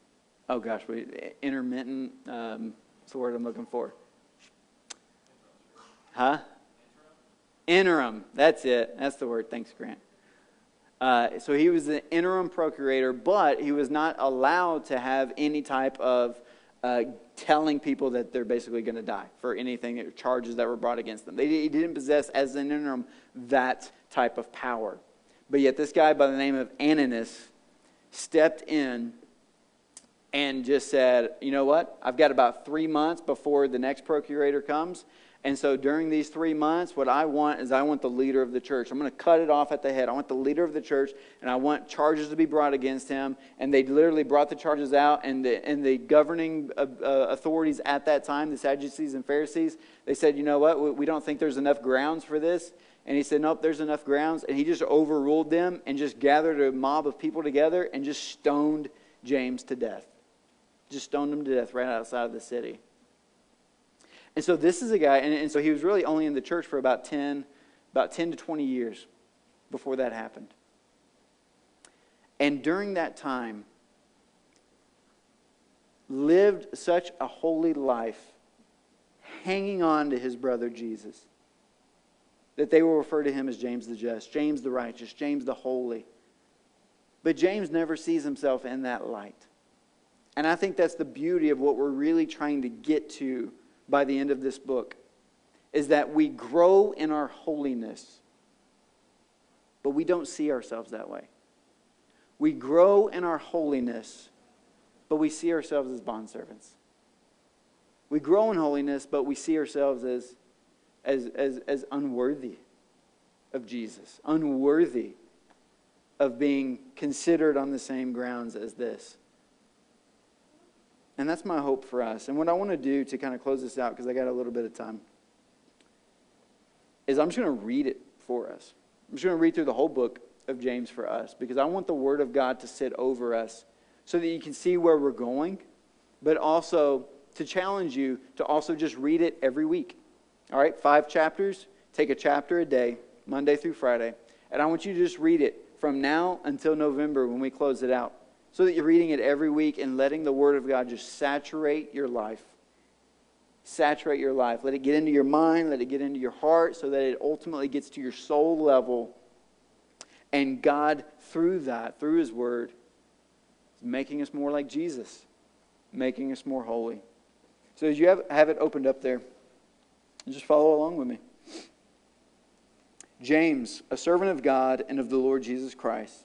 oh gosh, wait, intermittent, um, what's the word I'm looking for? Huh? Interim. That's it. That's the word. Thanks, Grant. Uh, so he was the interim procurator, but he was not allowed to have any type of uh, telling people that they're basically going to die for anything, charges that were brought against them. They, he didn't possess, as an interim, that type of power. But yet, this guy by the name of Ananus stepped in and just said, You know what? I've got about three months before the next procurator comes, and so during these three months, what I want is I want the leader of the church. I'm going to cut it off at the head. I want the leader of the church, and I want charges to be brought against him. And they literally brought the charges out, and the, and the governing uh, uh, authorities at that time, the Sadducees and Pharisees, they said, you know what, we, we don't think there's enough grounds for this. And he said, nope, there's enough grounds. And he just overruled them and just gathered a mob of people together and just stoned James to death. Just stoned him to death right outside of the city. And so this is a guy, and, and so he was really only in the church for about 10, about 10 to 20 years before that happened. And during that time, lived such a holy life, hanging on to his brother Jesus, that they will refer to him as James the Just, James the Righteous, James the Holy. But James never sees himself in that light. And I think that's the beauty of what we're really trying to get to by the end of this book is that we grow in our holiness, but we don't see ourselves that way. We grow in our holiness, but we see ourselves as bondservants. We grow in holiness, but we see ourselves as, as, as, as unworthy of Jesus, unworthy of being considered on the same grounds as this. And that's my hope for us. And what I want to do to kind of close this out, because I got a little bit of time, is I'm just going to read it for us. I'm just going to read through the whole book of James for us, because I want the Word of God to sit over us so that you can see where we're going, but also to challenge you to also just read it every week. All right, five chapters, take a chapter a day, Monday through Friday. And I want you to just read it from now until November when we close it out so that you're reading it every week and letting the Word of God just saturate your life. Saturate your life. Let it get into your mind, let it get into your heart, so that it ultimately gets to your soul level. And God, through that, through His Word, is making us more like Jesus, making us more holy. So as you have, have it opened up there, just follow along with me. James, a servant of God and of the Lord Jesus Christ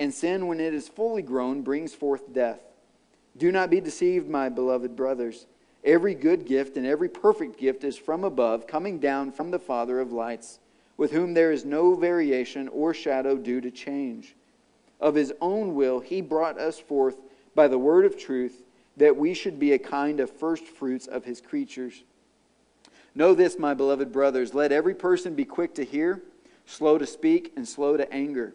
and sin, when it is fully grown, brings forth death. Do not be deceived, my beloved brothers. Every good gift and every perfect gift is from above, coming down from the Father of lights, with whom there is no variation or shadow due to change. Of his own will, he brought us forth by the word of truth, that we should be a kind of first fruits of his creatures. Know this, my beloved brothers. Let every person be quick to hear, slow to speak, and slow to anger.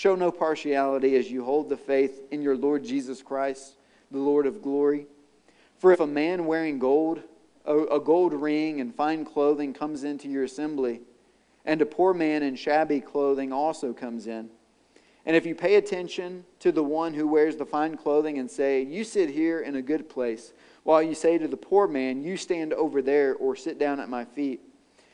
show no partiality as you hold the faith in your Lord Jesus Christ the Lord of glory. For if a man wearing gold, a, gold ring, and fine clothing comes into your assembly, and a poor man in shabby clothing also comes in, and if you pay attention to the one who wears the fine clothing and say, You sit here in a good place, while you say to the poor man, You stand over there or sit down at my feet,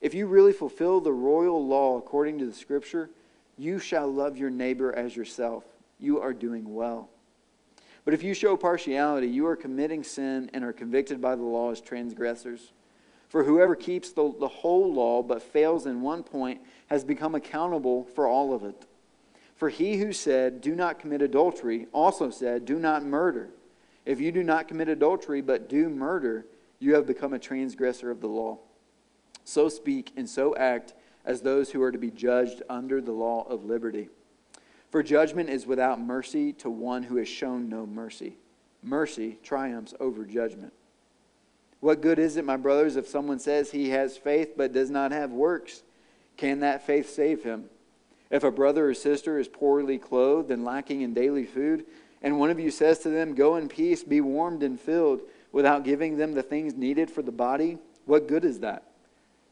If you really fulfill the royal law according to the scripture, you shall love your neighbor as yourself. You are doing well. But if you show partiality, you are committing sin and are convicted by the law as transgressors. For whoever keeps the, the whole law but fails in one point has become accountable for all of it. For he who said, Do not commit adultery, also said, Do not murder. If you do not commit adultery but do murder, you have become a transgressor of the law. So speak and so act as those who are to be judged under the law of liberty. For judgment is without mercy to one who has shown no mercy. Mercy triumphs over judgment. What good is it, my brothers, if someone says he has faith but does not have works? Can that faith save him? If a brother or sister is poorly clothed and lacking in daily food, and one of you says to them, Go in peace, be warmed and filled, without giving them the things needed for the body, what good is that?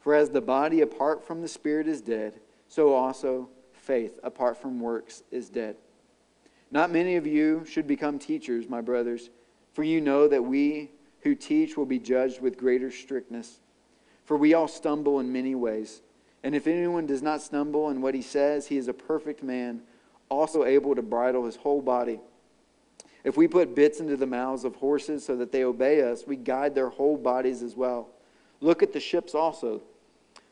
For as the body apart from the spirit is dead, so also faith apart from works is dead. Not many of you should become teachers, my brothers, for you know that we who teach will be judged with greater strictness. For we all stumble in many ways. And if anyone does not stumble in what he says, he is a perfect man, also able to bridle his whole body. If we put bits into the mouths of horses so that they obey us, we guide their whole bodies as well. Look at the ships also.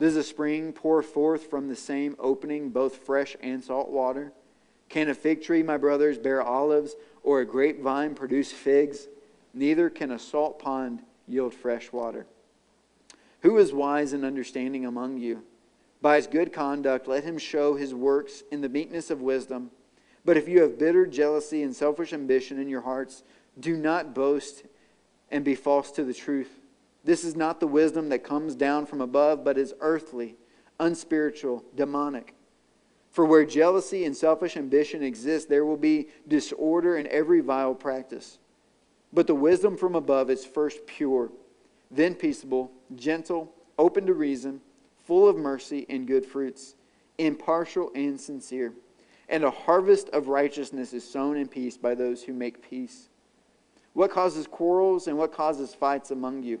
Does a spring pour forth from the same opening both fresh and salt water? Can a fig tree, my brothers, bear olives, or a grapevine produce figs? Neither can a salt pond yield fresh water. Who is wise and understanding among you? By his good conduct, let him show his works in the meekness of wisdom. But if you have bitter jealousy and selfish ambition in your hearts, do not boast and be false to the truth. This is not the wisdom that comes down from above, but is earthly, unspiritual, demonic. For where jealousy and selfish ambition exist, there will be disorder in every vile practice. But the wisdom from above is first pure, then peaceable, gentle, open to reason, full of mercy and good fruits, impartial and sincere. And a harvest of righteousness is sown in peace by those who make peace. What causes quarrels and what causes fights among you?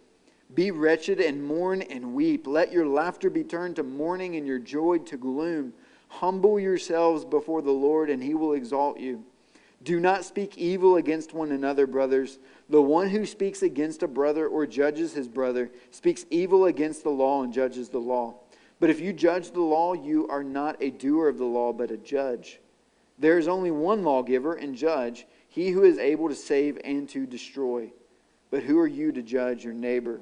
Be wretched and mourn and weep. Let your laughter be turned to mourning and your joy to gloom. Humble yourselves before the Lord, and he will exalt you. Do not speak evil against one another, brothers. The one who speaks against a brother or judges his brother speaks evil against the law and judges the law. But if you judge the law, you are not a doer of the law, but a judge. There is only one lawgiver and judge, he who is able to save and to destroy. But who are you to judge your neighbor?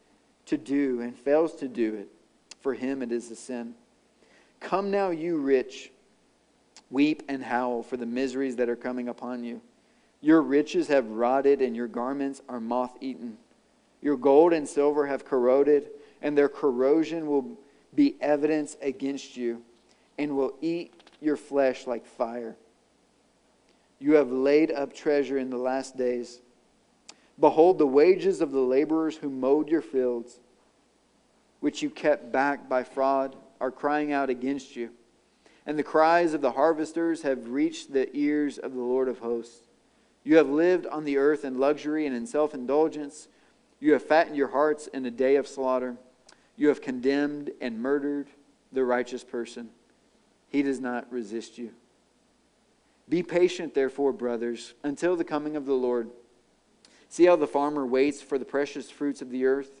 to do and fails to do it, for him it is a sin. Come now, you rich, weep and howl for the miseries that are coming upon you. Your riches have rotted, and your garments are moth eaten. Your gold and silver have corroded, and their corrosion will be evidence against you, and will eat your flesh like fire. You have laid up treasure in the last days. Behold, the wages of the laborers who mowed your fields, which you kept back by fraud, are crying out against you. And the cries of the harvesters have reached the ears of the Lord of hosts. You have lived on the earth in luxury and in self indulgence. You have fattened your hearts in a day of slaughter. You have condemned and murdered the righteous person. He does not resist you. Be patient, therefore, brothers, until the coming of the Lord. See how the farmer waits for the precious fruits of the earth,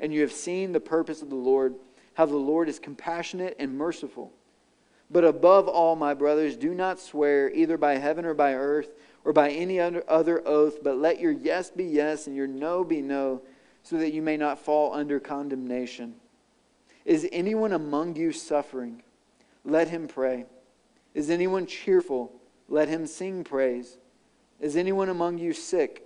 and you have seen the purpose of the Lord, how the Lord is compassionate and merciful. But above all, my brothers, do not swear either by heaven or by earth or by any other oath, but let your yes be yes and your no be no, so that you may not fall under condemnation. Is anyone among you suffering? Let him pray. Is anyone cheerful? Let him sing praise. Is anyone among you sick?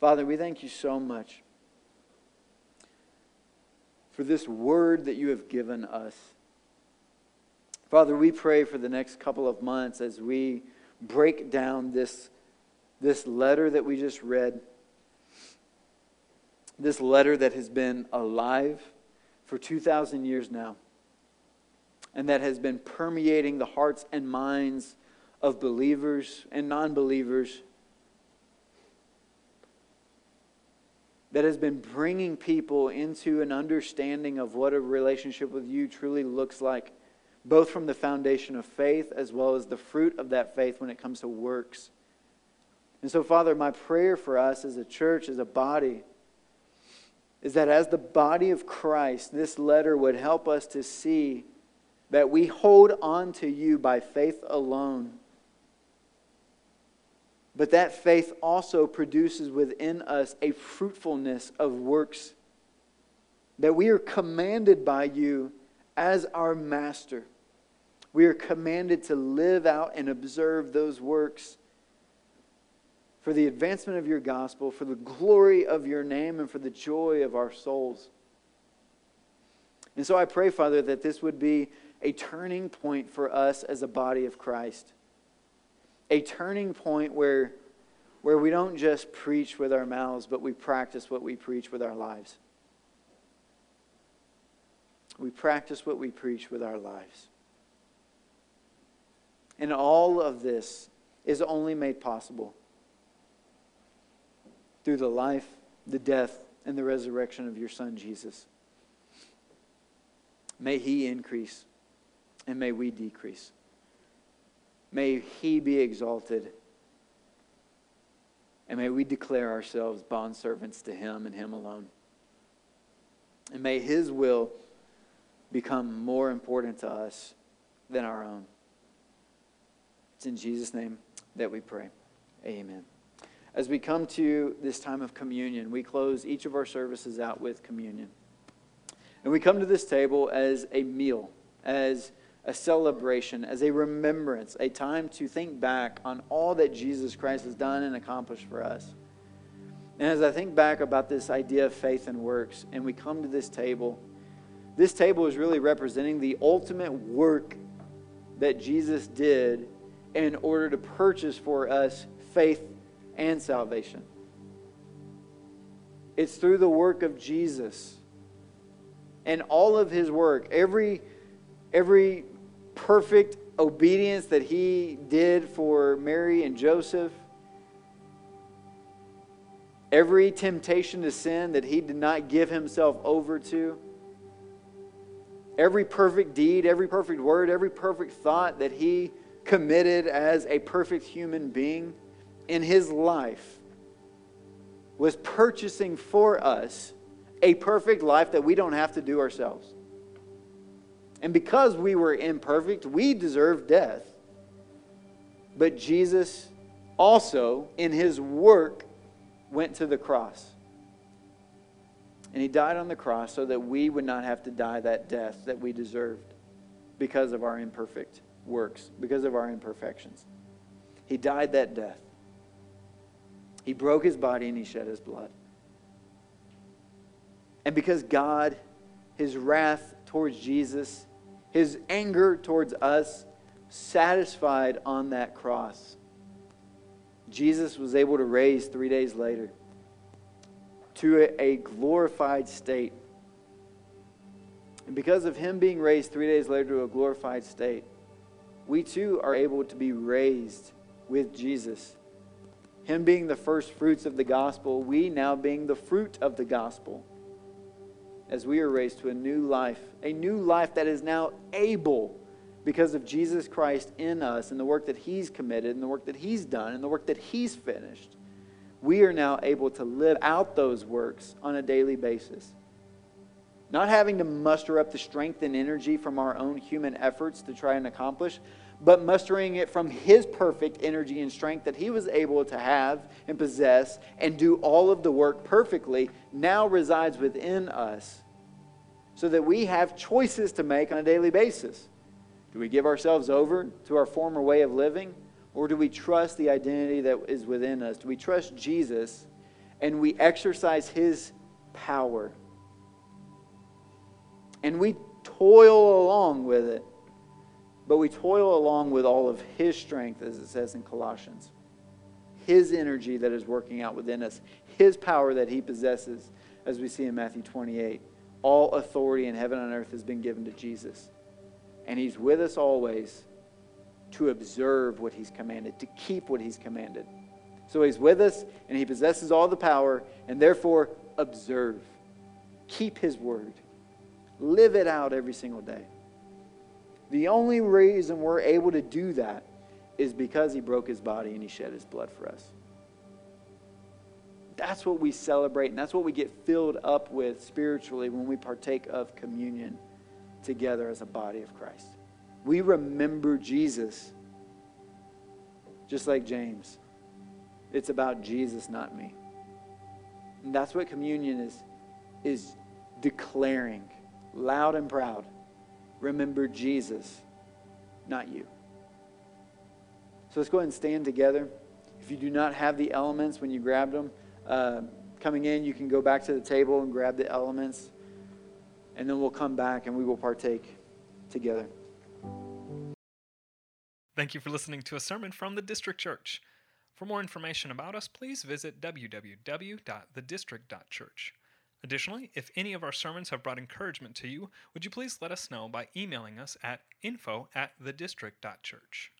Father, we thank you so much for this word that you have given us. Father, we pray for the next couple of months as we break down this, this letter that we just read, this letter that has been alive for 2,000 years now, and that has been permeating the hearts and minds of believers and non believers that has been bringing people into an understanding of what a relationship with you truly looks like, both from the foundation of faith as well as the fruit of that faith when it comes to works. And so, Father, my prayer for us as a church, as a body, is that as the body of Christ, this letter would help us to see that we hold on to you by faith alone but that faith also produces within us a fruitfulness of works. That we are commanded by you as our master. We are commanded to live out and observe those works for the advancement of your gospel, for the glory of your name, and for the joy of our souls. And so I pray, Father, that this would be a turning point for us as a body of Christ a turning point where, where we don't just preach with our mouths, but we practice what we preach with our lives. We practice what we preach with our lives. And all of this is only made possible through the life, the death, and the resurrection of your Son, Jesus. May he increase, and may we decrease. May he be exalted. And may we declare ourselves bondservants to him and him alone. And may his will become more important to us than our own. It's in Jesus' name that we pray. Amen. As we come to this time of communion, we close each of our services out with communion. And we come to this table as a meal, as a celebration, as a remembrance, a time to think back on all that Jesus Christ has done and accomplished for us. And as I think back about this idea of faith and works, and we come to this table, this table is really representing the ultimate work that Jesus did in order to purchase for us faith and salvation. It's through the work of Jesus and all of his work, every, every perfect obedience that he did for Mary and Joseph, every temptation to sin that he did not give himself over to, every perfect deed, every perfect word, every perfect thought that he committed as a perfect human being in his life was purchasing for us a perfect life that we don't have to do ourselves. And because we were imperfect, we deserved death. But Jesus also, in his work, went to the cross. And he died on the cross so that we would not have to die that death that we deserved because of our imperfect works, because of our imperfections. He died that death. He broke his body and he shed his blood. And because God, his wrath towards Jesus, his anger towards us, satisfied on that cross, Jesus was able to raise three days later to a glorified state. And because of him being raised three days later to a glorified state, we too are able to be raised with Jesus. Him being the first fruits of the gospel, we now being the fruit of the gospel as we are raised to a new life, a new life that is now able because of Jesus Christ in us and the work that He's committed and the work that He's done and the work that He's finished. We are now able to live out those works on a daily basis. Not having to muster up the strength and energy from our own human efforts to try and accomplish, but mustering it from His perfect energy and strength that He was able to have and possess and do all of the work perfectly, now resides within us so that we have choices to make on a daily basis. Do we give ourselves over to our former way of living, or do we trust the identity that is within us? Do we trust Jesus and we exercise His power? And we toil along with it but we toil along with all of His strength, as it says in Colossians. His energy that is working out within us, His power that He possesses, as we see in Matthew 28. All authority in heaven and earth has been given to Jesus. And He's with us always to observe what He's commanded, to keep what He's commanded. So He's with us, and He possesses all the power, and therefore observe. Keep His word. Live it out every single day. The only reason we're able to do that is because he broke his body and he shed his blood for us. That's what we celebrate, and that's what we get filled up with spiritually when we partake of communion together as a body of Christ. We remember Jesus, just like James. It's about Jesus, not me. And that's what communion is, is declaring loud and proud remember Jesus, not you. So let's go ahead and stand together. If you do not have the elements when you grabbed them, uh, coming in, you can go back to the table and grab the elements. And then we'll come back and we will partake together. Thank you for listening to a sermon from the District Church. For more information about us, please visit www.thedistrict.church. Additionally, if any of our sermons have brought encouragement to you, would you please let us know by emailing us at info at thedistrict.church.